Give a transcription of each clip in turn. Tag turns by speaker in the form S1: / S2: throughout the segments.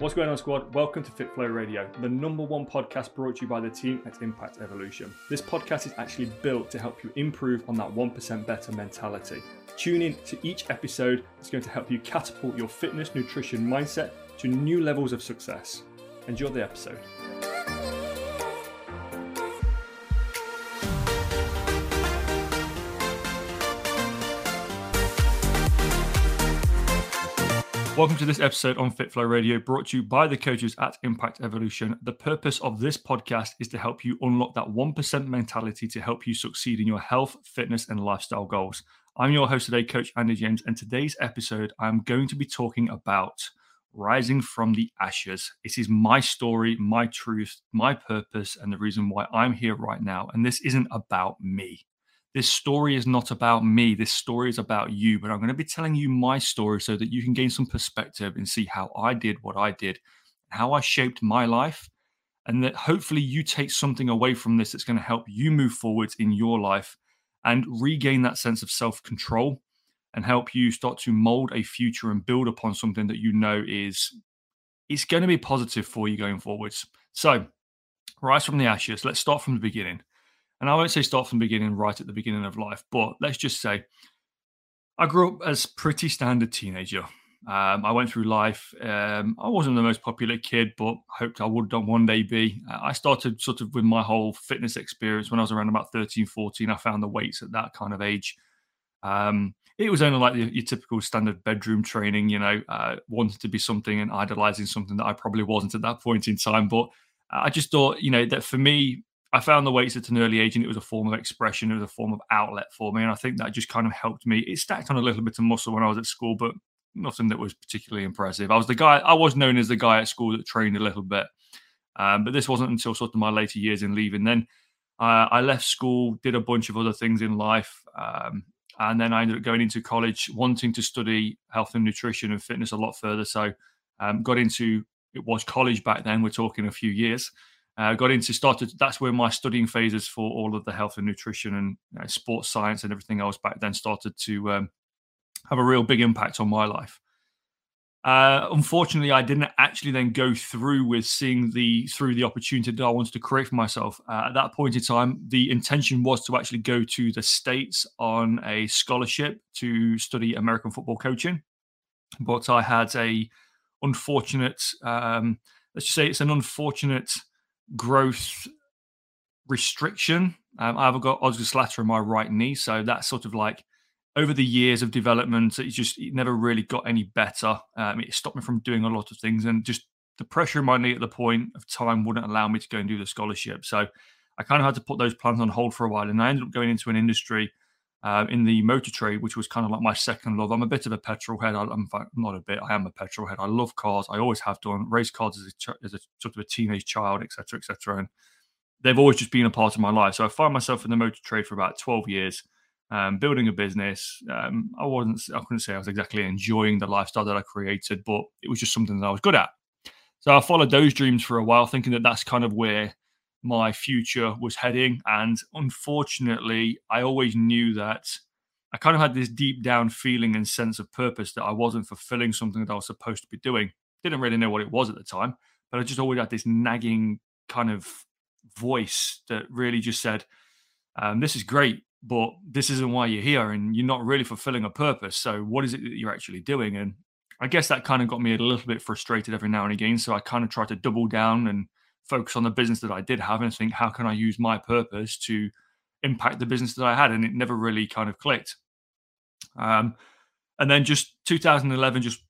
S1: What's going on, squad? Welcome to Fit Flow Radio, the number one podcast brought to you by the team at Impact Evolution. This podcast is actually built to help you improve on that 1% better mentality. Tune in to each episode, it's going to help you catapult your fitness, nutrition mindset to new levels of success. Enjoy the episode. Welcome to this episode on FitFlow Radio, brought to you by the coaches at Impact Evolution. The purpose of this podcast is to help you unlock that 1% mentality to help you succeed in your health, fitness, and lifestyle goals. I'm your host today, Coach Andy James, and today's episode, I'm going to be talking about rising from the ashes. It is my story, my truth, my purpose, and the reason why I'm here right now. And this isn't about me this story is not about me. This story is about you. But I'm going to be telling you my story so that you can gain some perspective and see how I did what I did, how I shaped my life, and that hopefully you take something away from this that's going to help you move forward in your life and regain that sense of self control and help you start to mold a future and build upon something that you know is it's going to be positive for you going forwards. So, rise from the ashes. Let's start from the beginning and I won't say start from the beginning, right at the beginning of life, but let's just say I grew up as pretty standard teenager. Um, I went through life. Um, I wasn't the most popular kid, but hoped I would one day be. Uh, I started sort of with my whole fitness experience when I was around about 13, 14. I found the weights at that kind of age. Um, it was only like your, your, typical standard bedroom training, you know, uh, wanted to be something and idolizing something that I probably wasn't at that point in time. But I just thought, you know, that for me, I found the weights at an early age and it was a form of expression, it was a form of outlet for me. And I think that just kind of helped me. It stacked on a little bit of muscle when I was at school, but nothing that was particularly impressive. I was the guy, I was known as the guy at school that trained a little bit. Um, but this wasn't until sort of my later years in leaving. Then uh, I left school, did a bunch of other things in life. Um, and then I ended up going into college, wanting to study health and nutrition and fitness a lot further. So um, got into, it was college back then, we're talking a few years. Uh, got into started. That's where my studying phases for all of the health and nutrition and you know, sports science and everything else back then started to um, have a real big impact on my life. Uh, unfortunately, I didn't actually then go through with seeing the through the opportunity that I wanted to create for myself. Uh, at that point in time, the intention was to actually go to the states on a scholarship to study American football coaching, but I had a unfortunate. Um, let's just say it's an unfortunate growth restriction. Um, I've got Osgood-Schlatter in my right knee, so that's sort of like over the years of development, it just it never really got any better. Um, it stopped me from doing a lot of things, and just the pressure in my knee at the point of time wouldn't allow me to go and do the scholarship. So I kind of had to put those plans on hold for a while, and I ended up going into an industry uh, in the motor trade, which was kind of like my second love. I'm a bit of a petrol head. I, am not a bit. I am a petrol head. I love cars. I always have done. Race cars as a, as a sort of a teenage child, etc., etc. And they've always just been a part of my life. So I find myself in the motor trade for about 12 years, um, building a business. Um, I wasn't. I couldn't say I was exactly enjoying the lifestyle that I created, but it was just something that I was good at. So I followed those dreams for a while, thinking that that's kind of where my future was heading. And unfortunately, I always knew that I kind of had this deep down feeling and sense of purpose that I wasn't fulfilling something that I was supposed to be doing. Didn't really know what it was at the time, but I just always had this nagging kind of voice that really just said, um, This is great, but this isn't why you're here. And you're not really fulfilling a purpose. So, what is it that you're actually doing? And I guess that kind of got me a little bit frustrated every now and again. So, I kind of tried to double down and focus on the business that I did have and think, how can I use my purpose to impact the business that I had? And it never really kind of clicked. Um, and then just 2011 just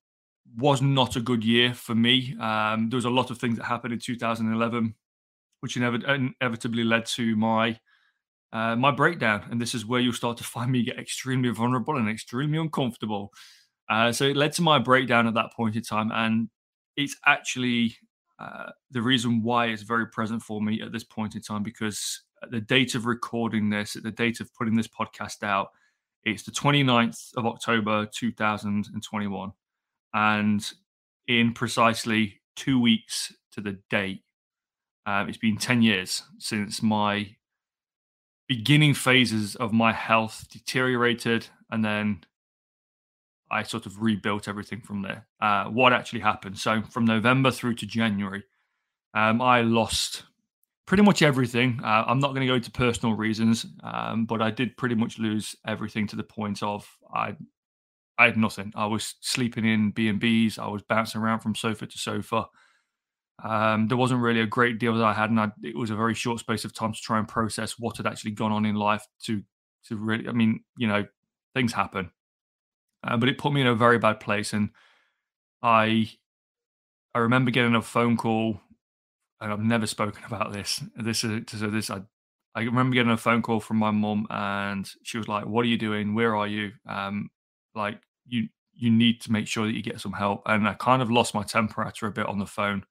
S1: was not a good year for me. Um, there was a lot of things that happened in 2011, which inevitably led to my uh, my breakdown. And this is where you'll start to find me get extremely vulnerable and extremely uncomfortable. Uh, so it led to my breakdown at that point in time, and it's actually uh, the reason why it's very present for me at this point in time because at the date of recording this, at the date of putting this podcast out, it's the 29th of October 2021. And in precisely two weeks to the date, um, it's been 10 years since my beginning phases of my health deteriorated. And then I sort of rebuilt everything from there. Uh, what actually happened? So from November through to January, um, I lost pretty much everything. Uh, I'm not going to go into personal reasons, um, but I did pretty much lose everything to the point of I, I had nothing. I was sleeping in B and B's. I was bouncing around from sofa to sofa. Um, there wasn't really a great deal that I had, and I, it was a very short space of time to try and process what had actually gone on in life. To to really, I mean, you know, things happen, uh, but it put me in a very bad place, and I I remember getting a phone call, and I've never spoken about this. This is so this I I remember getting a phone call from my mum, and she was like, "What are you doing? Where are you? Um, like you you need to make sure that you get some help." And I kind of lost my temper after a bit on the phone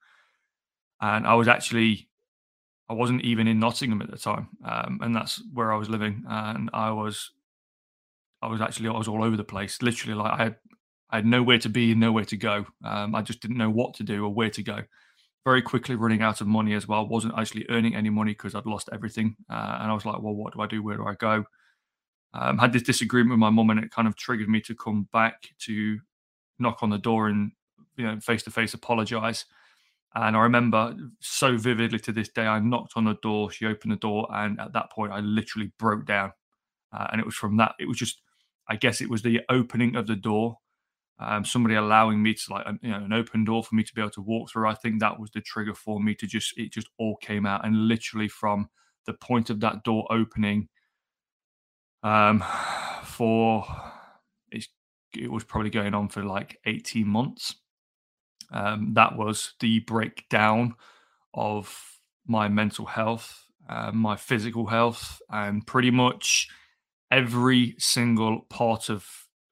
S1: and I was actually I wasn't even in Nottingham at the time, um, and that's where I was living, and I was I was actually I was all over the place, literally like I had I had nowhere to be and nowhere to go. Um, I just didn't know what to do or where to go. Very quickly running out of money as well. wasn't actually earning any money because I'd lost everything, uh, and I was like, well, what do I do? Where do I go? Um, had this disagreement with my mum, and it kind of triggered me to come back to knock on the door and you know face to face apologize and I remember so vividly to this day, I knocked on the door, she opened the door, and at that point, I literally broke down. Uh, and it was from that, it was just, I guess it was the opening of the door, um, somebody allowing me to, like, you know, an open door for me to be able to walk through. I think that was the trigger for me to just, it just all came out. And literally from the point of that door opening, um, for, it's, it was probably going on for like 18 months um, that was the breakdown of my mental health, uh, my physical health, and pretty much every single part of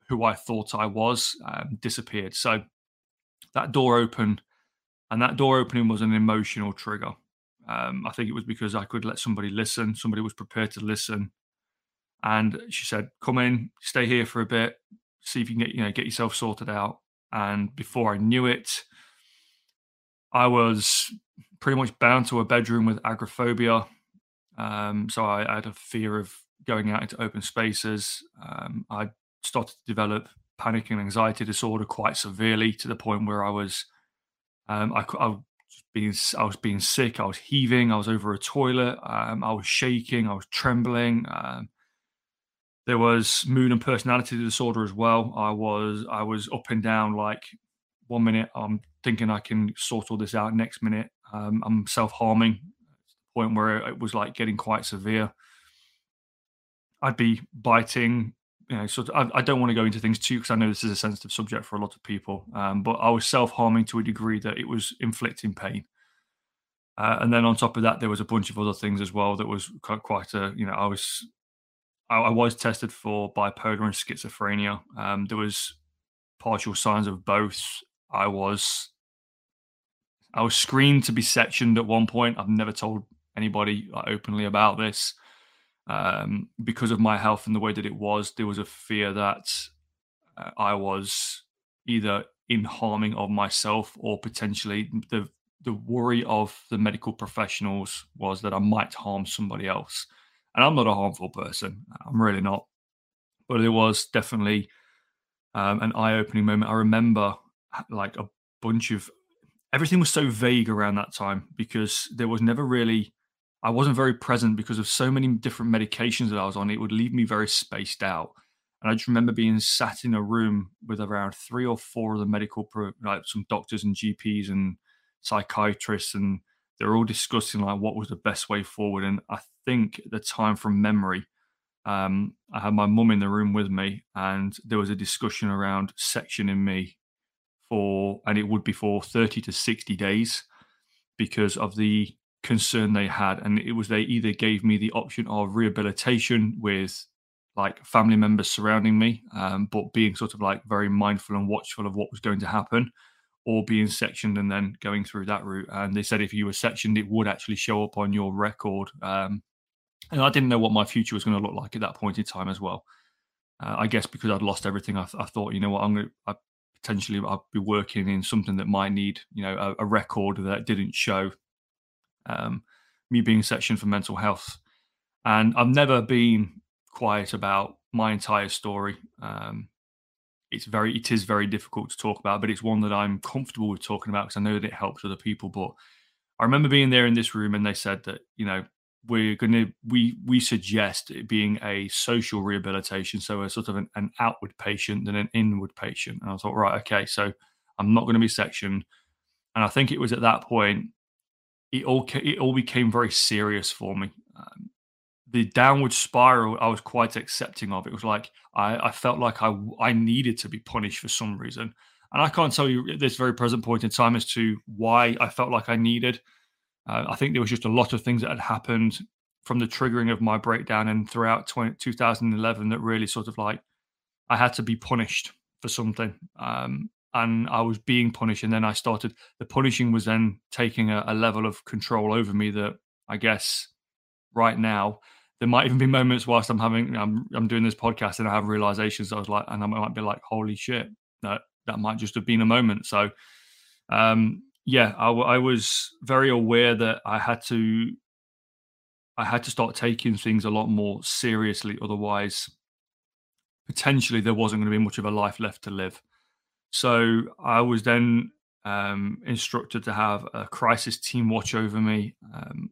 S1: who I thought I was um, disappeared. So that door opened, and that door opening was an emotional trigger. Um, I think it was because I could let somebody listen. Somebody was prepared to listen, and she said, "Come in, stay here for a bit, see if you can get you know get yourself sorted out." And before I knew it, I was pretty much bound to a bedroom with agoraphobia. Um, so I, I, had a fear of going out into open spaces. Um, I started to develop panic and anxiety disorder quite severely to the point where I was, um, I, I, was being, I was being sick. I was heaving. I was over a toilet. Um, I was shaking. I was trembling. Um, there was mood and personality disorder as well. I was, I was up and down like one minute I'm thinking I can sort all this out. Next minute um, I'm self harming. To the point where it was like getting quite severe. I'd be biting. You know, sort of. I, I don't want to go into things too because I know this is a sensitive subject for a lot of people. Um, but I was self harming to a degree that it was inflicting pain. Uh, and then on top of that, there was a bunch of other things as well that was quite, a. You know, I was I, I was tested for bipolar and schizophrenia. Um, there was partial signs of both I was I was screened to be sectioned at one point. I've never told anybody openly about this um, because of my health and the way that it was. There was a fear that uh, I was either in harming of myself or potentially the the worry of the medical professionals was that I might harm somebody else. And I'm not a harmful person. I'm really not. But it was definitely um, an eye opening moment. I remember like a bunch of everything was so vague around that time because there was never really I wasn't very present because of so many different medications that I was on. It would leave me very spaced out. And I just remember being sat in a room with around three or four of the medical, pro, like some doctors and GPs and psychiatrists, and they're all discussing like what was the best way forward. And I think at the time, from memory, um, I had my mum in the room with me, and there was a discussion around sectioning me for, and it would be for 30 to 60 days because of the concern they had. And it was they either gave me the option of rehabilitation with like family members surrounding me, um, but being sort of like very mindful and watchful of what was going to happen, or being sectioned and then going through that route. And they said if you were sectioned, it would actually show up on your record. Um, and I didn't know what my future was going to look like at that point in time as well. Uh, I guess because I'd lost everything, I, th- I thought, you know what, I'm going to, potentially I'd be working in something that might need, you know, a, a record that didn't show um, me being sectioned for mental health. And I've never been quiet about my entire story. Um, it's very it is very difficult to talk about, but it's one that I'm comfortable with talking about because I know that it helps other people. But I remember being there in this room and they said that you know we're going to we we suggest it being a social rehabilitation, so a sort of an, an outward patient than an inward patient. And I thought, right, okay, so I'm not going to be sectioned. And I think it was at that point it all it all became very serious for me. Um, the downward spiral I was quite accepting of. It was like I, I felt like I I needed to be punished for some reason, and I can't tell you at this very present point in time as to why I felt like I needed. Uh, I think there was just a lot of things that had happened from the triggering of my breakdown and throughout 20, 2011 that really sort of like I had to be punished for something. Um, and I was being punished, and then I started. The punishing was then taking a, a level of control over me that I guess right now there might even be moments whilst I'm having I'm I'm doing this podcast and I have realizations. I was like, and I might be like, holy shit, that that might just have been a moment. So, um, yeah, I, I was very aware that I had to I had to start taking things a lot more seriously. Otherwise, potentially there wasn't going to be much of a life left to live. So I was then um, instructed to have a crisis team watch over me. Um,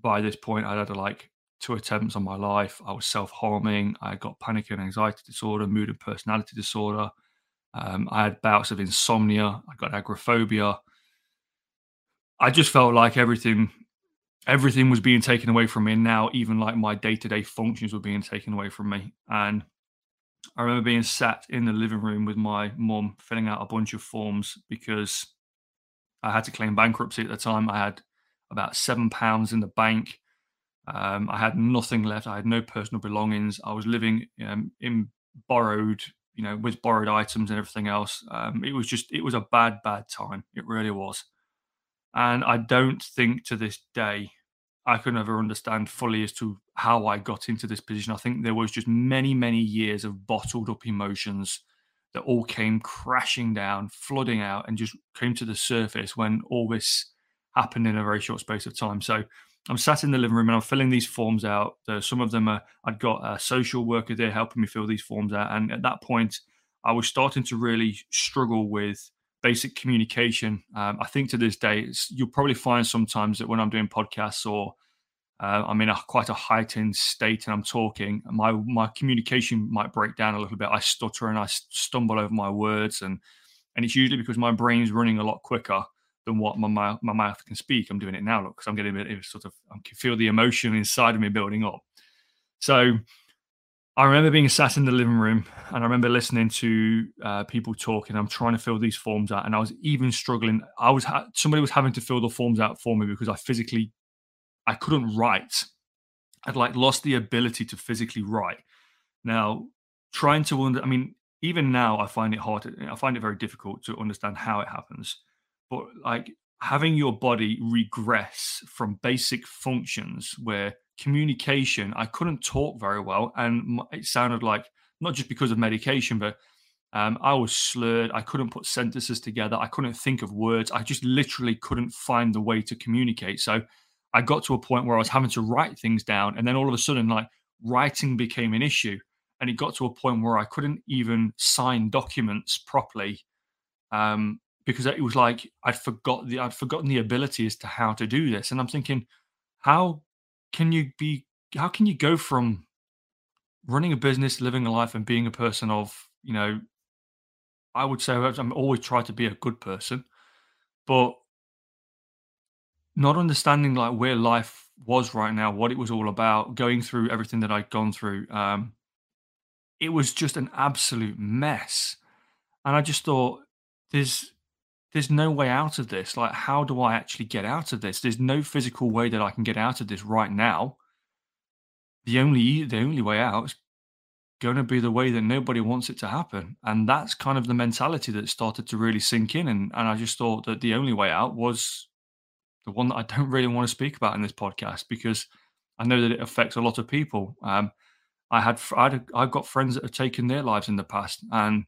S1: by this point, I'd had like two attempts on my life. I was self harming. I got panic and anxiety disorder, mood and personality disorder. Um, I had bouts of insomnia. I got agoraphobia. I just felt like everything, everything was being taken away from me. And now, even like my day to day functions were being taken away from me. And I remember being sat in the living room with my mum, filling out a bunch of forms because I had to claim bankruptcy at the time. I had about seven pounds in the bank. Um, I had nothing left. I had no personal belongings. I was living um, in borrowed, you know, with borrowed items and everything else. Um, it was just, it was a bad, bad time. It really was. And I don't think to this day I could never understand fully as to how I got into this position. I think there was just many, many years of bottled up emotions that all came crashing down, flooding out, and just came to the surface when all this happened in a very short space of time. So I'm sat in the living room and I'm filling these forms out. some of them are, I'd got a social worker there helping me fill these forms out. And at that point, I was starting to really struggle with basic communication. Um, I think to this day, you'll probably find sometimes that when I'm doing podcasts or uh, I'm in a quite a heightened state and I'm talking, my my communication might break down a little bit. I stutter and I stumble over my words, and and it's usually because my brain's running a lot quicker than what my mouth, my mouth can speak. I'm doing it now, look, because I'm getting a bit sort of I can feel the emotion inside of me building up. So I remember being sat in the living room and I remember listening to uh, people talking. I'm trying to fill these forms out, and I was even struggling. I was ha- somebody was having to fill the forms out for me because I physically I couldn't write. I'd like lost the ability to physically write. Now, trying to under, I mean, even now I find it hard. To, I find it very difficult to understand how it happens. But like having your body regress from basic functions where communication, I couldn't talk very well. And it sounded like not just because of medication, but um, I was slurred. I couldn't put sentences together. I couldn't think of words. I just literally couldn't find the way to communicate. So I got to a point where I was having to write things down. And then all of a sudden, like writing became an issue. And it got to a point where I couldn't even sign documents properly um, because it was like I'd forgot the I'd forgotten the ability as to how to do this. And I'm thinking, how can you be how can you go from running a business living a life and being a person of you know i would say i'm always try to be a good person but not understanding like where life was right now what it was all about going through everything that i'd gone through um it was just an absolute mess. And i just thought there's there's no way out of this. Like, how do I actually get out of this? There's no physical way that I can get out of this right now. The only the only way out is going to be the way that nobody wants it to happen. And that's kind of the mentality that started to really sink in. And, and I just thought that the only way out was the one that I don't really want to speak about in this podcast because I know that it affects a lot of people. Um, I had i I've got friends that have taken their lives in the past, and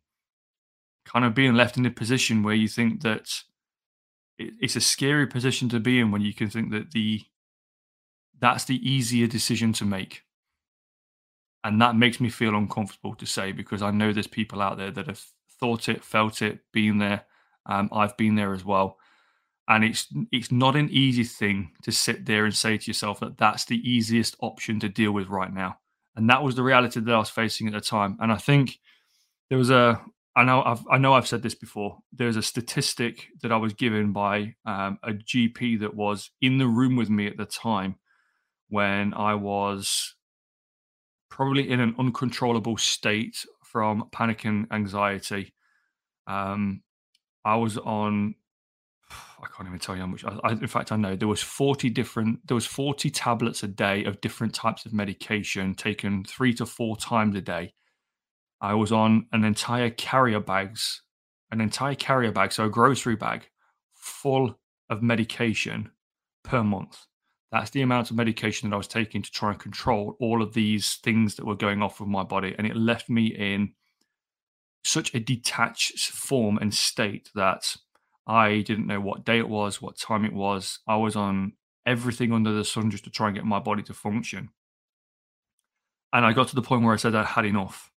S1: kind of being left in a position where you think that it's a scary position to be in when you can think that the that's the easier decision to make And that makes me feel uncomfortable to say because I know there's people out there that have thought it, felt it, been there. Um, I've been there as well. And it's it's not an easy thing to sit there and say to yourself that that's the easiest option to deal with right now. And that was the reality that I was facing at the time. And I think there was a I know I've, I know I've said this before. There's a statistic that I was given by um, a GP that was in the room with me at the time when I was probably in an uncontrollable state from panic and anxiety. Um, I was on. I can't even tell you how much. I, I, in fact, I know there was forty different. There was forty tablets a day of different types of medication taken three to four times a day. I was on an entire carrier bags, an entire carrier bag, so a grocery bag full of medication per month. That's the amount of medication that I was taking to try and control all of these things that were going off with my body. And it left me in such a detached form and state that I didn't know what day it was, what time it was. I was on everything under the sun just to try and get my body to function. And I got to the point where I said I had enough.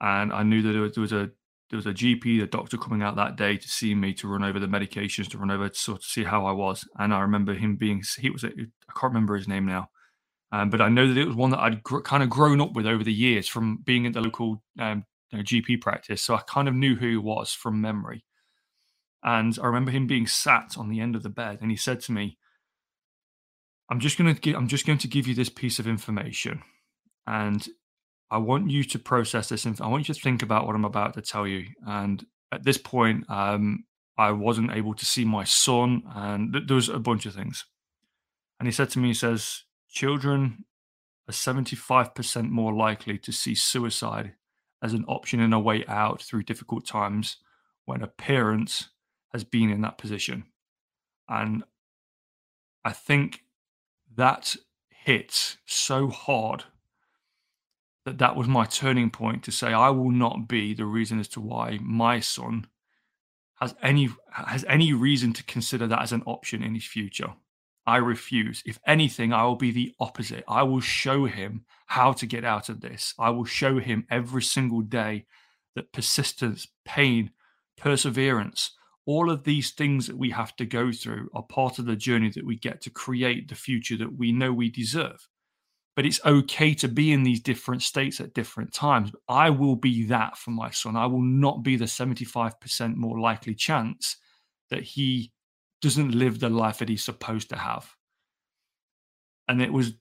S1: And I knew that there was, there was a there was a GP, a doctor coming out that day to see me to run over the medications, to run over to sort of see how I was. And I remember him being, he was, I can't remember his name now, um, but I know that it was one that I'd gr- kind of grown up with over the years from being at the local um, you know, GP practice. So I kind of knew who he was from memory. And I remember him being sat on the end of the bed, and he said to me, "I'm just going to I'm just going to give you this piece of information, and I want you to process this. Inf- I want you to think about what I'm about to tell you. And at this point, um, I wasn't able to see my son, and th- there was a bunch of things. And he said to me, he says, children are 75% more likely to see suicide as an option and a way out through difficult times when a parent has been in that position. And I think that hit so hard that that was my turning point to say I will not be the reason as to why my son has any has any reason to consider that as an option in his future. I refuse. If anything, I will be the opposite. I will show him how to get out of this. I will show him every single day that persistence, pain, perseverance, all of these things that we have to go through are part of the journey that we get to create the future that we know we deserve but it's okay to be in these different states at different times. I will be that for my son. I will not be the 75% more likely chance that he doesn't live the life that he's supposed to have. And it was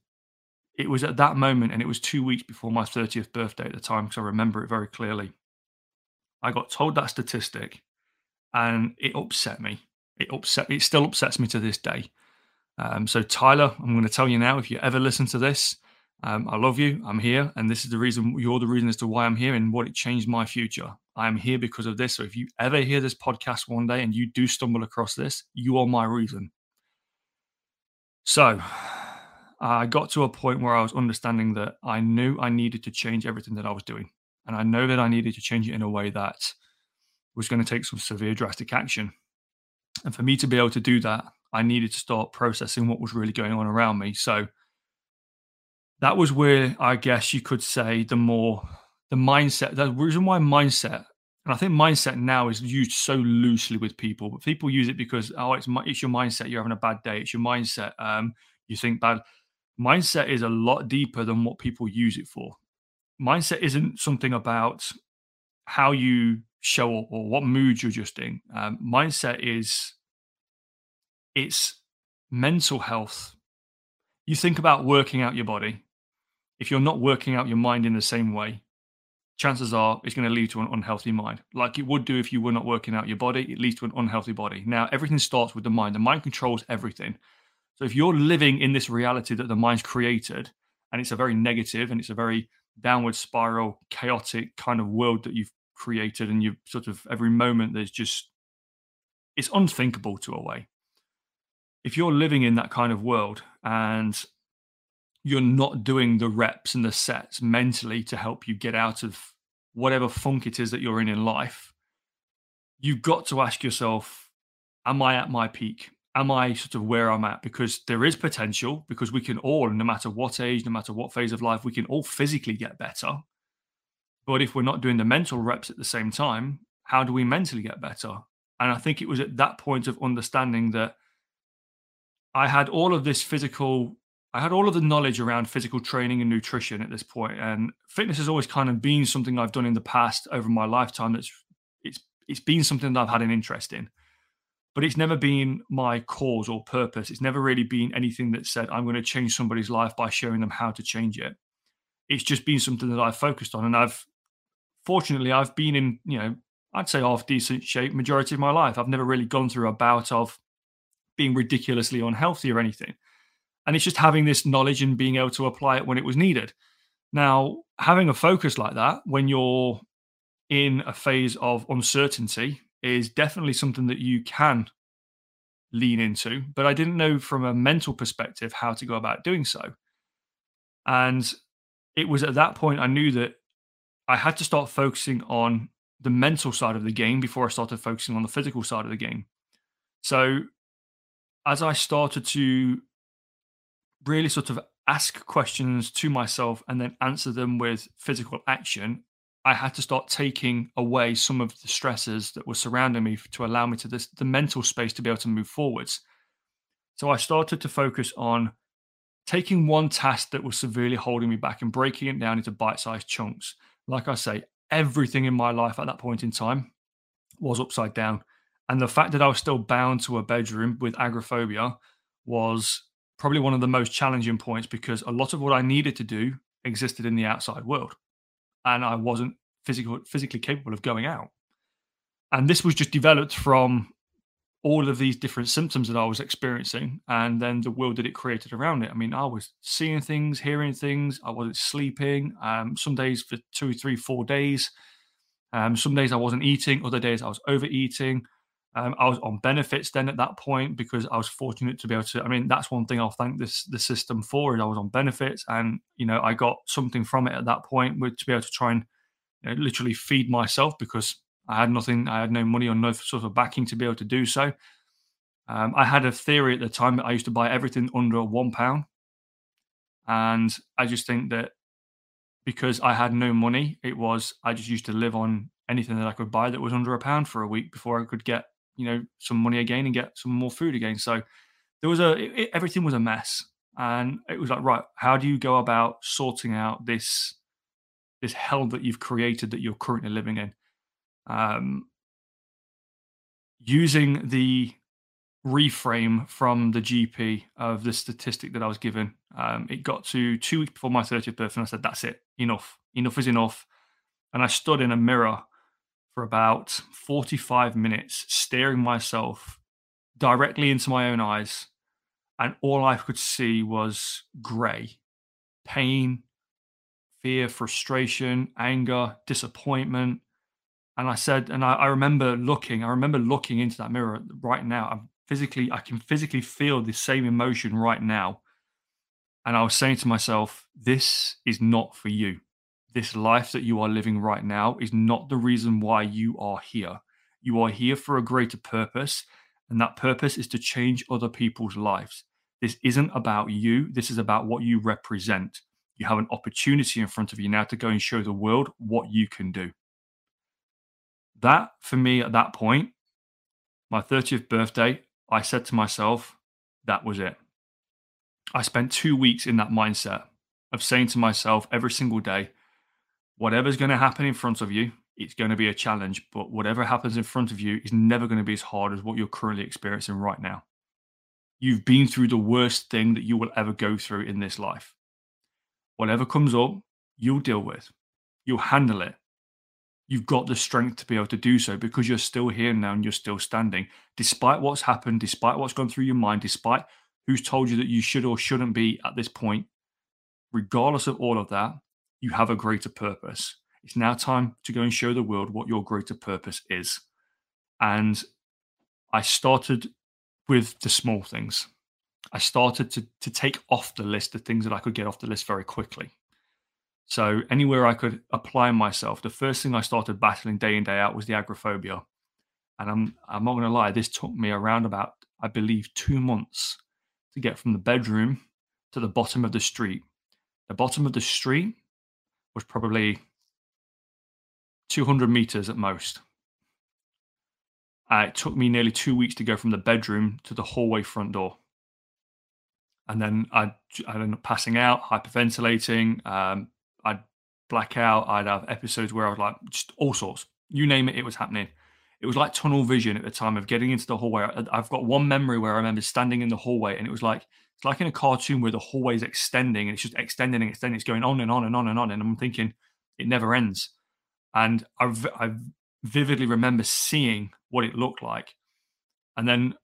S1: it was at that moment, and it was two weeks before my 30th birthday at the time, because I remember it very clearly. I got told that statistic and it upset me. It upset it still upsets me to this day um, so, Tyler, I'm going to tell you now if you ever listen to this, um, I love you. I'm here. And this is the reason, you're the reason as to why I'm here and what it changed my future. I am here because of this. So, if you ever hear this podcast one day and you do stumble across this, you are my reason. So, I got to a point where I was understanding that I knew I needed to change everything that I was doing. And I know that I needed to change it in a way that was going to take some severe, drastic action. And for me to be able to do that, I needed to start processing what was really going on around me. So that was where I guess you could say the more the mindset. The reason why mindset, and I think mindset now is used so loosely with people, but people use it because oh, it's it's your mindset. You're having a bad day. It's your mindset. Um, you think bad. Mindset is a lot deeper than what people use it for. Mindset isn't something about how you show up or what mood you're just in. Um, mindset is it's mental health. You think about working out your body. If you're not working out your mind in the same way, chances are it's going to lead to an unhealthy mind. Like it would do if you were not working out your body, it leads to an unhealthy body. Now, everything starts with the mind. The mind controls everything. So if you're living in this reality that the mind's created, and it's a very negative and it's a very downward spiral, chaotic kind of world that you've created, and you've sort of every moment there's just it's unthinkable to a way if you're living in that kind of world and you're not doing the reps and the sets mentally to help you get out of whatever funk it is that you're in in life, you've got to ask yourself, am I at my peak? am I sort of where I'm at? Because there is potential, because we can all, no matter what age, no matter what phase of life, we can all physically get better. But if we're not doing the mental reps at the same time, how do we mentally get better? And I think it was at that point of understanding that I had all of this physical, I had all of the knowledge around physical training and nutrition at this point, and fitness has always kind of been something I've done in the past over my lifetime. That's it's it's been something that I've had an interest in, but it's never been my cause or purpose. It's never really been anything that said I'm going to change somebody's life by showing them how to change it. It's just been something that I've focused on, and I've fortunately I've been in you know I'd say half decent shape majority of my life. I've never really gone through a bout of being ridiculously unhealthy or anything. And it's just having this knowledge and being able to apply it when it was needed. Now, having a focus like that when you're in a phase of uncertainty is definitely something that you can lean into. But I didn't know from a mental perspective how to go about doing so. And it was at that point I knew that I had to start focusing on the mental side of the game before I started focusing on the physical side of the game. So as I started to really sort of ask questions to myself and then answer them with physical action, I had to start taking away some of the stresses that were surrounding me to allow me to this the mental space to be able to move forwards. So I started to focus on taking one task that was severely holding me back and breaking it down into bite-sized chunks. Like I say, everything in my life at that point in time was upside down. And the fact that I was still bound to a bedroom with agoraphobia was probably one of the most challenging points because a lot of what I needed to do existed in the outside world. And I wasn't physical, physically capable of going out. And this was just developed from all of these different symptoms that I was experiencing and then the world that it created around it. I mean, I was seeing things, hearing things, I wasn't sleeping, um, some days for two, three, four days. Um, some days I wasn't eating, other days I was overeating. Um, I was on benefits then at that point because I was fortunate to be able to. I mean, that's one thing I'll thank this the system for. Is I was on benefits, and you know, I got something from it at that point, with, to be able to try and you know, literally feed myself because I had nothing, I had no money or no sort of backing to be able to do so. Um, I had a theory at the time that I used to buy everything under one pound. And I just think that because I had no money, it was, I just used to live on anything that I could buy that was under a pound for a week before I could get, you know, some money again and get some more food again. So there was a, it, everything was a mess. And it was like, right, how do you go about sorting out this, this hell that you've created that you're currently living in? um, using the reframe from the GP of the statistic that I was given. Um, it got to two weeks before my 30th birthday, and I said, That's it, enough. Enough is enough. And I stood in a mirror for about 45 minutes, staring myself directly into my own eyes. And all I could see was grey pain, fear, frustration, anger, disappointment, and I said, and I, I, remember looking, I remember looking into that mirror right now. I'm physically, I can physically feel the same emotion right now. And I was saying to myself, this is not for you. This life that you are living right now is not the reason why you are here. You are here for a greater purpose, and that purpose is to change other people's lives. This isn't about you, this is about what you represent. You have an opportunity in front of you now to go and show the world what you can do that for me at that point, my 30th birthday, I said to myself, that was it. I spent two weeks in that mindset of saying to myself every single day, whatever's going to happen in front of you, it's going to be a challenge. But whatever happens in front of you is never going to be as hard as what you're currently experiencing right now. You've been through the worst thing that you will ever go through in this life. Whatever comes up, you'll deal with, you'll handle it you've got the strength to be able to do so because you're still here now and you're still standing. Despite what's happened, despite what's gone through your mind, despite who's told you that you should or shouldn't be at this point, regardless of all of that, you have a greater purpose. It's now time to go and show the world what your greater purpose is. And I started with the small things. I started to, to take off the list the things that I could get off the list very quickly. So anywhere I could apply myself, the first thing I started battling day in day out was the agoraphobia, And I'm I'm not gonna lie, this took me around about, I believe, two months to get from the bedroom to the bottom of the street. The bottom of the street was probably 200 meters at most. Uh, it took me nearly two weeks to go from the bedroom to the hallway front door. And then I'd, I'd end up passing out, hyperventilating. Um, I'd black out. I'd have episodes where I was like, just all sorts. You name it, it was happening. It was like tunnel vision at the time of getting into the hallway. I've got one memory where I remember standing in the hallway and it was like, it's like in a cartoon where the hallway is extending and it's just extending and extending. It's going on and on and on and on. And I'm thinking, it never ends. And I, I vividly remember seeing what it looked like. And then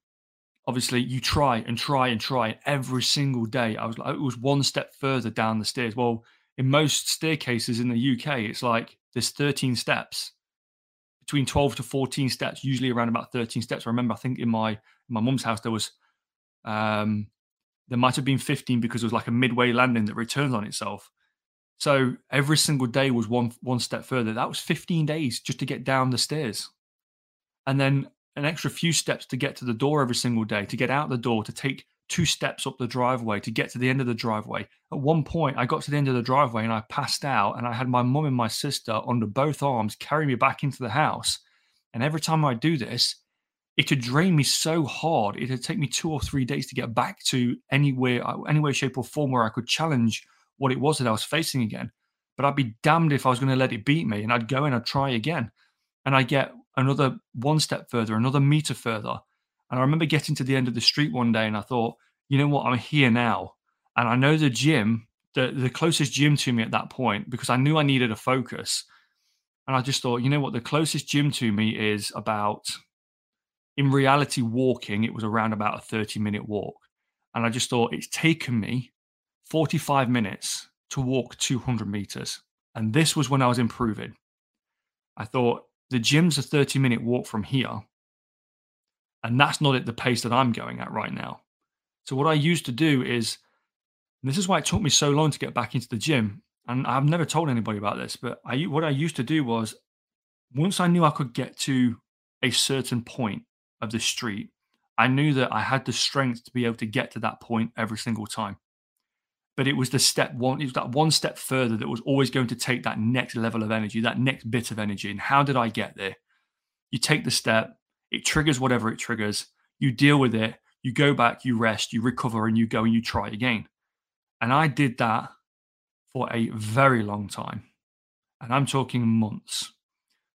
S1: obviously you try and try and try every single day. I was like, it was one step further down the stairs. Well, in most staircases in the UK, it's like there's 13 steps between 12 to 14 steps, usually around about 13 steps. I remember, I think in my in my mum's house, there was, um, there might have been 15 because it was like a midway landing that returns on itself. So every single day was one one step further. That was 15 days just to get down the stairs. And then an extra few steps to get to the door every single day, to get out the door, to take two steps up the driveway, to get to the end of the driveway. At one point, I got to the end of the driveway and I passed out, and I had my mum and my sister under both arms carry me back into the house. And every time I do this, it would drain me so hard. It would take me two or three days to get back to anywhere, uh, any way, shape, or form where I could challenge what it was that I was facing again. But I'd be damned if I was going to let it beat me. And I'd go and I'd try again. And I get another one step further, another meter further. And I remember getting to the end of the street one day and I thought, you know what, I'm here now. And I know the gym, the, the closest gym to me at that point, because I knew I needed a focus. And I just thought, you know what, the closest gym to me is about, in reality, walking, it was around about a 30 minute walk. And I just thought, it's taken me 45 minutes to walk 200 meters. And this was when I was improving. I thought the gym's a 30 minute walk from here. And that's not at the pace that I'm going at right now. So, what I used to do is, this is why it took me so long to get back into the gym. And I've never told anybody about this, but I, what I used to do was once I knew I could get to a certain point of the street, I knew that I had the strength to be able to get to that point every single time but it was the step one, it was that one step further that was always going to take that next level of energy, that next bit of energy. And how did I get there? You take the step, it triggers whatever it triggers, you deal with it, you go back, you rest, you recover, and you go and you try again. And I did that for a very long time. And I'm talking months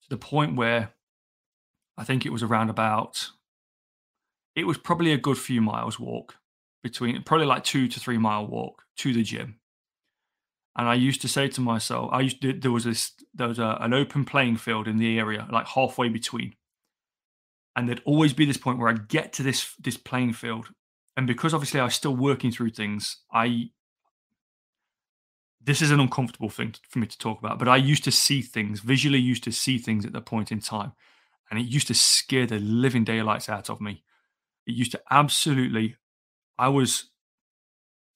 S1: to the point where I think it was around about, it was probably a good few miles walk between probably like two to three mile walk to the gym. And I used to say to myself, I used to, there was this there was a, an open playing field in the area, like halfway between. And there'd always be this point where I'd get to this this playing field. And because obviously I was still working through things, I this is an uncomfortable thing for me to talk about, but I used to see things, visually used to see things at the point in time. And it used to scare the living daylights out of me. It used to absolutely I was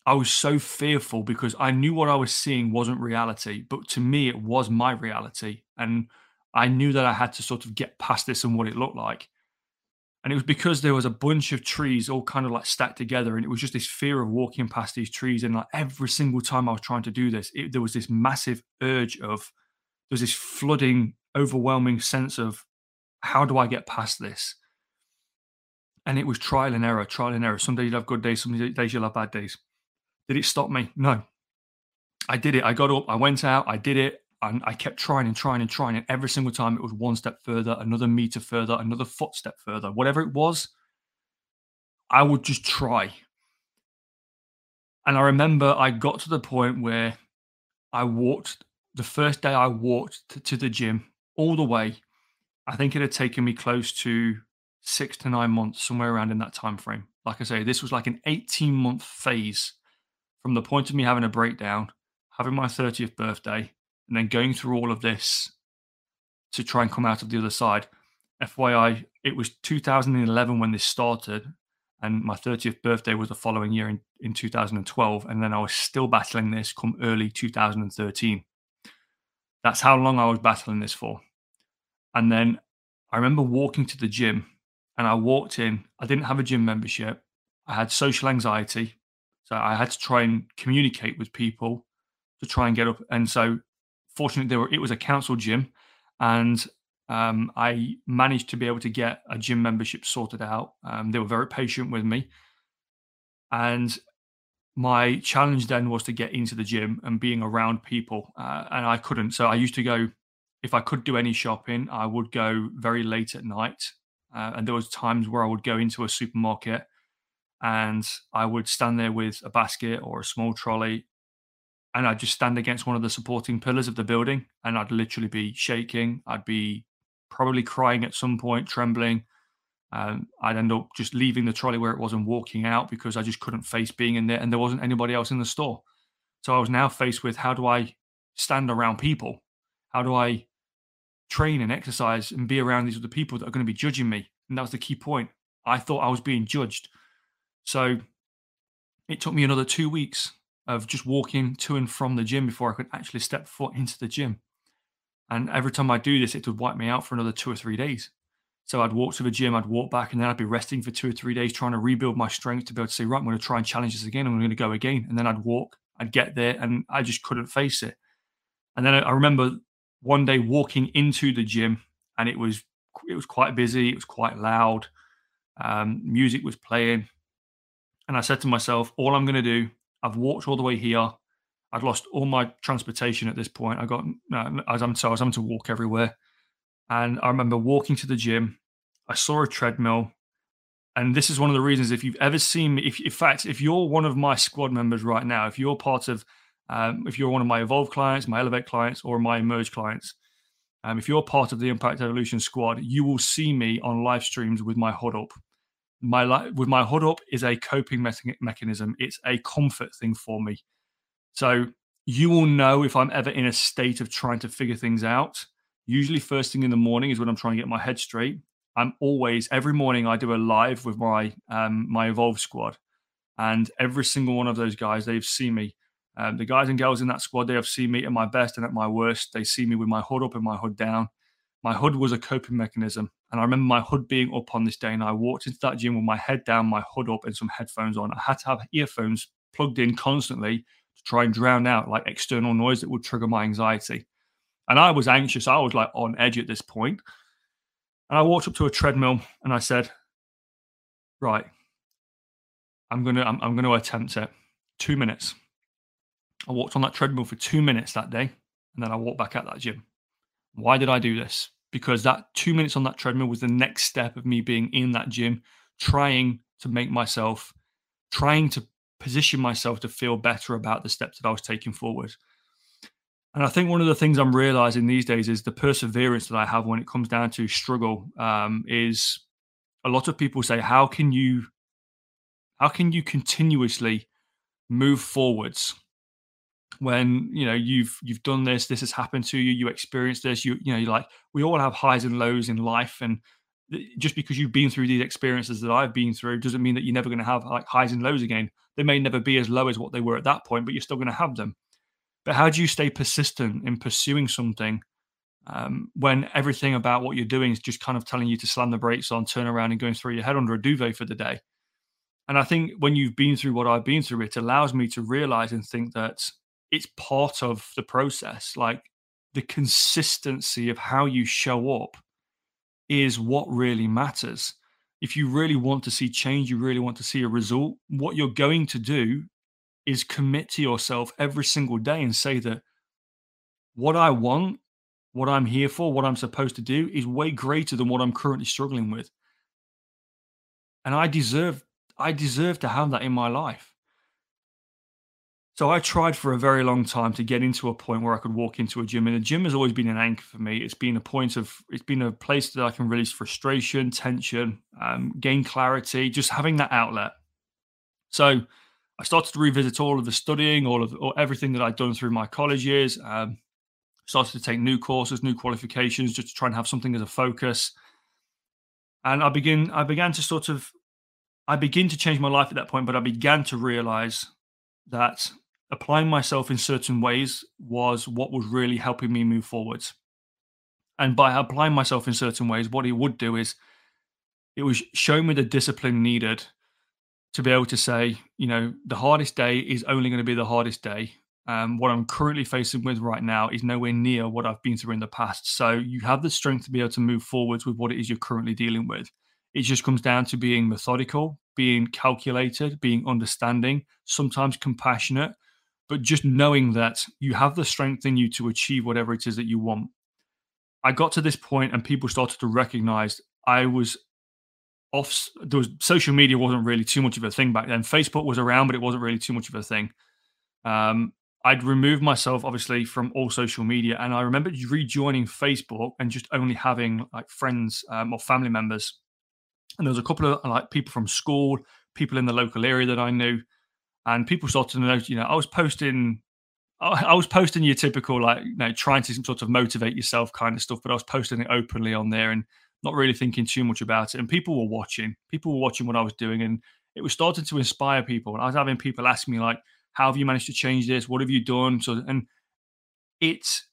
S1: I was so fearful because I knew what I was seeing wasn't reality, but to me it was my reality and I knew that I had to sort of get past this and what it looked like. And it was because there was a bunch of trees all kind of like stacked together. And it was just this fear of walking past these trees. And like every single time I was trying to do this, it, there was this massive urge of, there was this flooding, overwhelming sense of, how do I get past this? And it was trial and error, trial and error. Some days you'll have good days, some days you'll have bad days. Did it stop me? No. I did it. I got up, I went out, I did it, and I kept trying and trying and trying. And every single time it was one step further, another meter further, another footstep further, whatever it was, I would just try. And I remember I got to the point where I walked the first day I walked to, the gym all the way. I think it had taken me close to six to nine months, somewhere around in that time frame. Like I say, this was like an 18 month phase from the point of me having a breakdown, having my 30th birthday, and then going through all of this to try and come out of the other side. FYI, it was 2011 when this started, and my 30th birthday was the following year in, in 2012. And then I was still battling this come early 2013. That's how long I was battling this for. And then I remember walking to the gym and I walked in. I didn't have a gym membership. I had social anxiety. So I had to try and communicate with people to try and get up. And so fortunately, there were, it was a council gym. And um, I managed to be able to get a gym membership sorted out. Um, they were very patient with me. And my challenge then was to get into the gym and being around people. Uh, and I couldn't. So I used to go, if I could do any shopping, I would go very late at night. Uh, and there was times where I would go into a supermarket and I would stand there with a basket or a small trolley and I'd just stand against one of the supporting pillars of the building and I'd literally be shaking. I'd be probably crying at some point, trembling. Um, I'd end up just leaving the trolley where it was and walking out because I just couldn't face being in there and there wasn't anybody else in the store. So I was now faced with how do I stand around people? How do I train and exercise and be around these other people that are going to be judging me? And that was the key point. I thought I was being judged. So it took me another two weeks of just walking to and from the gym before I could actually step foot into the gym. And every time I do this, it would wipe me out for another two or three days. So I'd walk to the gym, I'd walk back, and then I'd be resting for two or three days, trying to rebuild my strength to be able to say, right, I'm going to try and challenge this again. I'm going to go again. And then I'd walk, I'd get there, and I just couldn't face it. And then I remember one day walking into the gym, and it was it was quite busy, it was quite loud, um, music was playing, and I said to myself, all I'm going to do, I've walked all the way here. I'd lost all my transportation at this point. I got, as I'm so I was having to walk everywhere. And I remember walking to the gym. I saw a treadmill. And this is one of the reasons if you've ever seen me, if in fact, if you're one of my squad members right now, if you're part of, um, if you're one of my Evolve clients, my Elevate clients, or my Emerge clients, um, if you're part of the Impact Evolution squad, you will see me on live streams with my hood up my life with my hood up is a coping me- mechanism. It's a comfort thing for me. So you will know if I'm ever in a state of trying to figure things out. Usually, first thing in the morning is when I'm trying to get my head straight. I'm always every morning I do a live with my um, my Evolve squad, and every single one of those guys they've seen me. Um, the guys and girls in that squad they have seen me at my best and at my worst. They see me with my hood up and my hood down. My hood was a coping mechanism. And I remember my hood being up on this day, and I walked into that gym with my head down, my hood up, and some headphones on. I had to have earphones plugged in constantly to try and drown out like external noise that would trigger my anxiety. And I was anxious. I was like on edge at this point. And I walked up to a treadmill and I said, "Right, I'm gonna I'm, I'm gonna attempt it. Two minutes." I walked on that treadmill for two minutes that day, and then I walked back at that gym. Why did I do this? Because that two minutes on that treadmill was the next step of me being in that gym, trying to make myself, trying to position myself to feel better about the steps that I was taking forward. And I think one of the things I'm realizing these days is the perseverance that I have when it comes down to struggle um, is a lot of people say, how can you, how can you continuously move forwards when you know you've you've done this this has happened to you you experienced this you you know you like we all have highs and lows in life. And just because you've been through these experiences that I've been through doesn't mean that you're never going to have like highs and lows again. They may never be as low as what they were at that point but you're still going to have them. But how do you stay persistent in pursuing something um, when everything about what you're doing is just kind of telling you to slam the brakes on turn around and go and throw your head under a duvet for the day? And I think when you've been through what I've been through, it allows me to realize and think that it's part of the process. Like the consistency of how you show up is what really matters. If you really want to see change, you really want to see a result, what you're going to do is commit to yourself every single day and say that what I want, what I'm here for, what I'm supposed to do is way greater than what I'm currently struggling with. And I deserve I deserve to have that in my life. So I tried for a very long time to get into a point where I could walk into a gym, and the gym has always been an anchor for me. It's been a point of, it's been a place that I can release frustration, tension, um, gain clarity, just having that outlet. So I started to revisit all of the studying, all of or everything that I'd done through my college years. Um, started to take new courses, new qualifications, just to try and have something as a focus. And I begin, I began to sort of, I begin to change my life at that point, but I began to realize that applying myself in certain ways was what was really helping me move forwards. And by applying myself in certain ways, what it would do is it was showing me the discipline needed to be able to say, you know, the hardest day is only going to be the hardest day. Um, what I'm currently facing with right now is nowhere near what I've been through in the past. So you have the strength to be able to move forwards with what it is you're currently dealing with. It just comes down to being methodical, being calculated, being understanding, sometimes compassionate, but just knowing that you have the strength in you to achieve whatever it is that you want. I got to this point and people started to recognize I was off there was social media wasn't really too much of a thing back then. Facebook was around, but it wasn't really too much of a thing. Um, I'd removed myself obviously from all social media, and I remember rejoining Facebook and just only having like friends um, or family members. And there was a couple of like people from school, people in the local area that I knew, and people started to notice. You know, I was posting I was posting your typical like you know trying to sort of motivate yourself kind of stuff, but I was posting it openly on there and not really thinking too much about it. And people were watching, people were watching what I was doing, and it was starting to inspire people. And I was having people ask me like, "How have you managed to change this? What have you done?" So, and it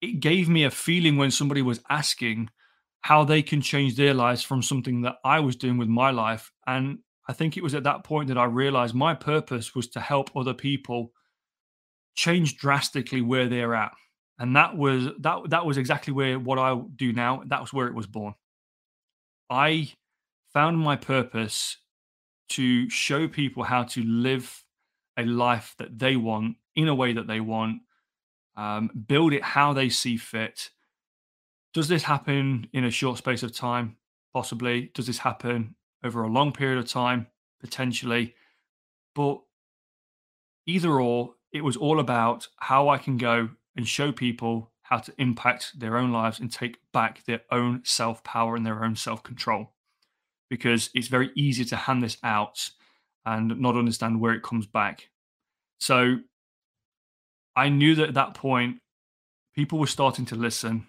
S1: it gave me a feeling when somebody was asking how they can change their lives from something that I was doing with my life. And I think it was at that point that I realized my purpose was to help other people change drastically where they're at and that was that that was exactly where what I do now. That was where it was born. I found my purpose to show people how to live a life that they want in a way that they want, um, build it how they see fit. Does this happen in a short space of time? Possibly. Does this happen over a long period of time? Potentially. But either or, it was all about how I can go and show people how to impact their own lives and take back their own self power and their own self control. Because it's very easy to hand this out and not understand where it comes back. So I knew that at that point, people were starting to listen.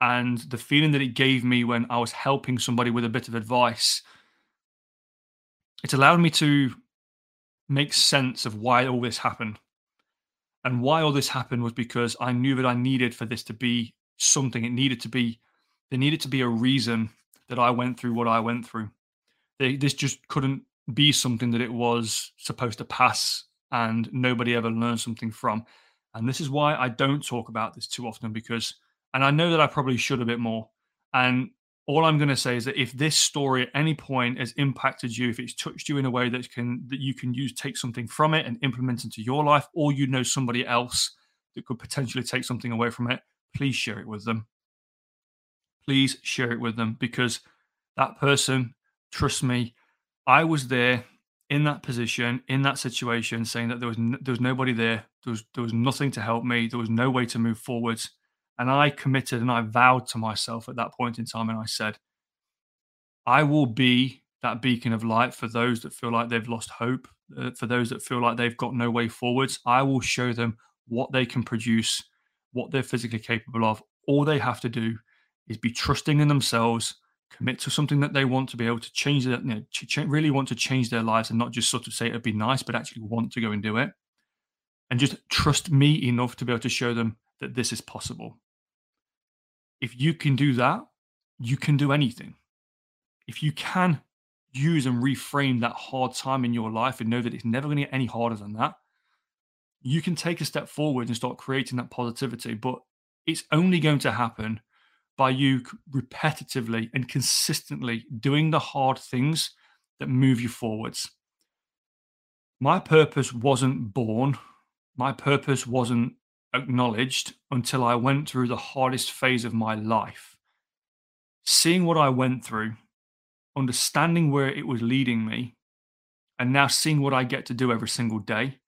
S1: And the feeling that it gave me when I was helping somebody with a bit of advice, it allowed me to make sense of why all this happened. And why all this happened was because I knew that I needed for this to be something. It needed to be, there needed to be a reason that I went through what I went through. They, this just couldn't be something that it was supposed to pass and nobody ever learned something from. And this is why I don't talk about this too often because, and I know that I probably should a bit more. And all I'm going to say is that if this story at any point has impacted you, if it's touched you in a way that can that you can use, take something from it and implement into your life, or you know somebody else that could potentially take something away from it, please share it with them. Please share it with them because that person, trust me, I was there in that position, in that situation, saying that there was n- there was nobody there, there was there was nothing to help me, there was no way to move forwards and I committed and I vowed to myself at that point in time, and I said, I will be that beacon of light for those that feel like they've lost hope, uh, for those that feel like they've got no way forwards. I will show them what they can produce, what they're physically capable of. All they have to do is be trusting in themselves, commit to something that they want to be able to change that, you know, ch- really want to change their lives and not just sort of say it'd be nice, but actually want to go and do it. And just trust me enough to be able to show them that this is possible. If you can do that, you can do anything. If you can use and reframe that hard time in your life and know that it's never going to get any harder than that, you can take a step forward and start creating that positivity. But it's only going to happen by you repetitively and consistently doing the hard things that move you forwards. My purpose wasn't born, my purpose wasn't acknowledged until I went through the hardest phase of my life. Seeing what I went through, understanding where it was leading me, and now seeing what I get to do every single day.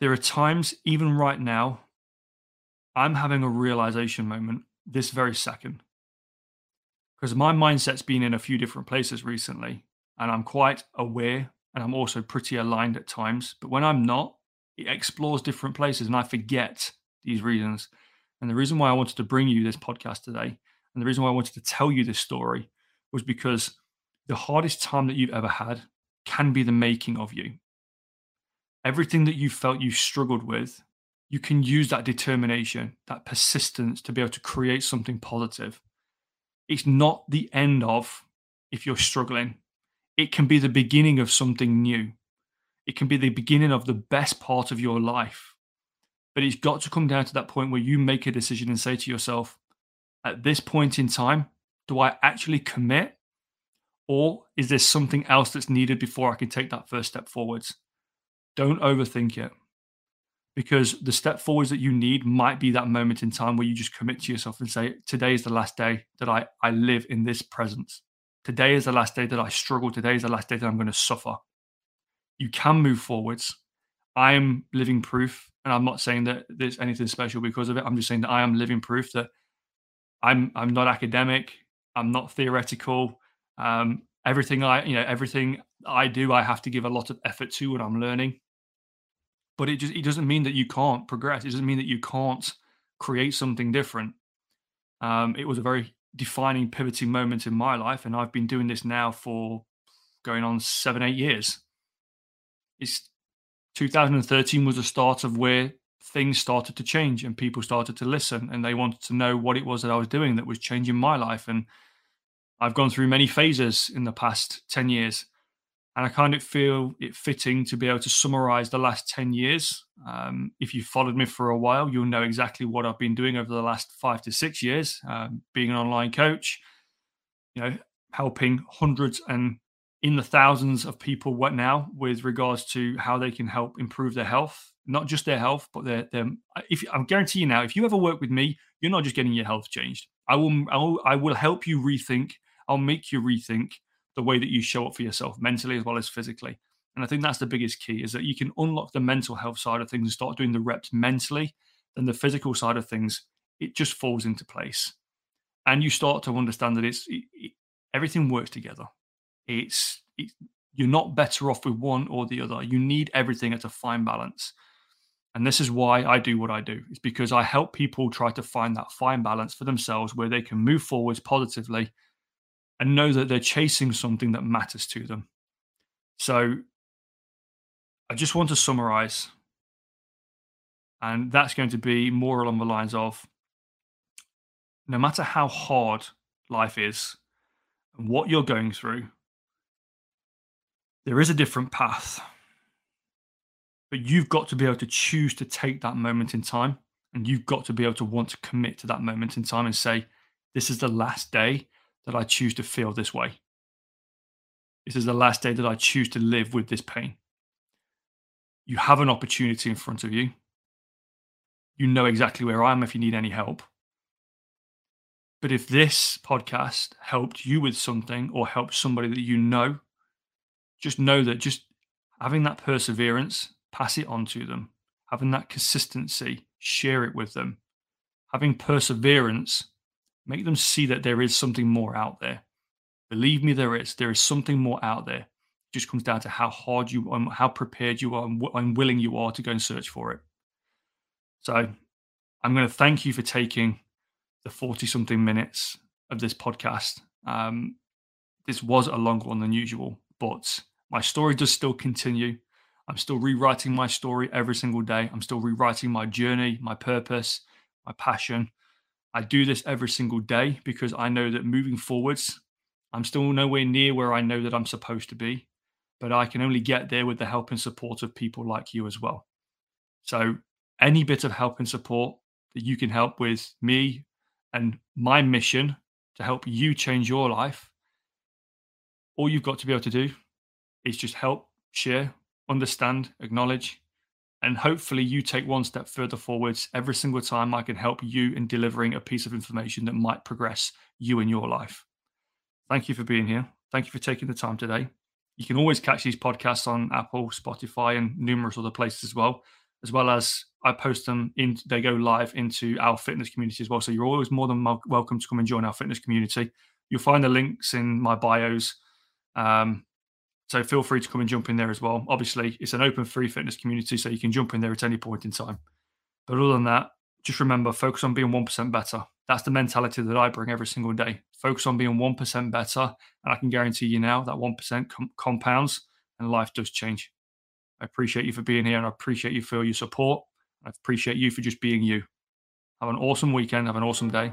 S1: There are times, even right now, I'm having a realization moment this very second. Because my mindset's been in a few different places recently, and I'm quite aware and I'm also pretty aligned at times. But when I'm not, it explores different places and I forget these reasons. And the reason why I wanted to bring you this podcast today and the reason why I wanted to tell you this story was because the hardest time that you've ever had can be the making of you. Everything that you felt you struggled with, you can use that determination, that persistence to be able to create something positive. It's not the end of if you're struggling, it can be the beginning of something new. It can be the beginning of the best part of your life. But it's got to come down to that point where you make a decision and say to yourself, at this point in time, do I actually commit? Or is there something else that's needed before I can take that first step forwards? Don't overthink it because the step forwards that you need might be that moment in time where you just commit to yourself and say, Today is the last day that I, I live in this presence. Today is the last day that I struggle. Today is the last day that I'm going to suffer. You can move forwards. I am living proof, and I'm not saying that there's anything special because of it. I'm just saying that I am living proof that I'm I'm not academic. I'm not theoretical. Um, everything I you know everything I do, I have to give a lot of effort to when I'm learning but it just it doesn't mean that you can't progress. It doesn't mean that you can't create something different. Um, it was a very defining, pivoting moment in my life, and I've been doing this now for going on seven, eight years. It's 2013 was the start of where things started to change and people started to listen and they wanted to know what it was that I was doing that was changing my life. And I've gone through many phases in the past 10 years. And I kind of feel it fitting to be able to summarize the last 10 years. Um, if you've followed me for a while, you'll know exactly what I've been doing over the last five to six years, um, being an online coach, you know, helping hundreds and in the thousands of people what now with regards to how they can help improve their health, not just their health, but their, their if I'm guarantee you now, if you ever work with me, you're not just getting your health changed. I will, I will, I will help you rethink. I'll make you rethink the way that you show up for yourself mentally as well as physically. And I think that's the biggest key is that you can unlock the mental health side of things and start doing the reps mentally, then the physical side of things, it just falls into place. And you start to understand that it's it, it, everything works together. It's it, you're not better off with one or the other. You need everything at a fine balance. And this is why I do what I do. It's because I help people try to find that fine balance for themselves where they can move forwards positively and know that they're chasing something that matters to them. So I just want to summarize. And that's going to be more along the lines of no matter how hard life is and what you're going through, there is a different path. But you've got to be able to choose to take that moment in time. And you've got to be able to want to commit to that moment in time and say, this is the last day that I choose to feel this way. This is the last day that I choose to live with this pain. You have an opportunity in front of you. You know exactly where I am if you need any help. But if this podcast helped you with something or helped somebody that you know, just know that just having that perseverance, pass it on to them. Having that consistency, share it with them. Having perseverance, Make them see that there is something more out there. Believe me, there is. There is something more out there. It just comes down to how hard you, um, how prepared you are, and willing you are to go and search for it. So, I'm going to thank you for taking the 40 something minutes of this podcast. Um, this was a longer one than usual, but my story does still continue. I'm still rewriting my story every single day. I'm still rewriting my journey, my purpose, my passion. I do this every single day because I know that moving forwards, I'm still nowhere near where I know that I'm supposed to be, but I can only get there with the help and support of people like you as well. So, any bit of help and support that you can help with me and my mission to help you change your life, all you've got to be able to do is just help, share, understand, acknowledge, and hopefully, you take one step further forwards every single time I can help you in delivering a piece of information that might progress you in your life. Thank you for being here. Thank you for taking the time today. You can always catch these podcasts on Apple, Spotify, and numerous other places as well, as well as I post them in, they go live into our fitness community as well. So you're always more than welcome to come and join our fitness community. You'll find the links in my bios. Um, so feel free to come and jump in there as well. Obviously, it's an open free fitness community, so you can jump in there at any point in time. But other than that, just remember focus on being 1% better. That's the mentality that I bring every single day. Focus on being 1% better. And I can guarantee you now that 1% com- compounds and life does change. I appreciate you for being here and I appreciate you for your support. I appreciate you for just being you. Have an awesome weekend. Have an awesome day.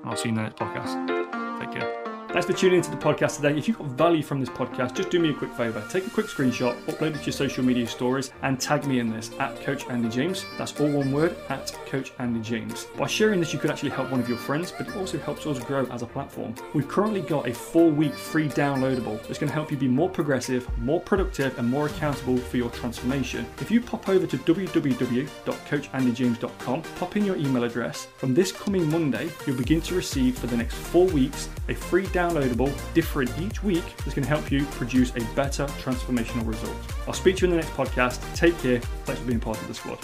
S1: And I'll see you in the next podcast. Take care. Thanks for tuning into the podcast today. If you got value from this podcast, just do me a quick favor. Take a quick screenshot, upload it to your social media stories, and tag me in this at Coach Andy James. That's all one word at Coach Andy James. By sharing this, you could actually help one of your friends, but it also helps us grow as a platform. We've currently got a four week free downloadable that's going to help you be more progressive, more productive, and more accountable for your transformation. If you pop over to www.coachandyjames.com, pop in your email address, from this coming Monday, you'll begin to receive for the next four weeks a free download downloadable, different each week, that's going to help you produce a better transformational result. I'll speak to you in the next podcast. Take care. Thanks for being part of the squad.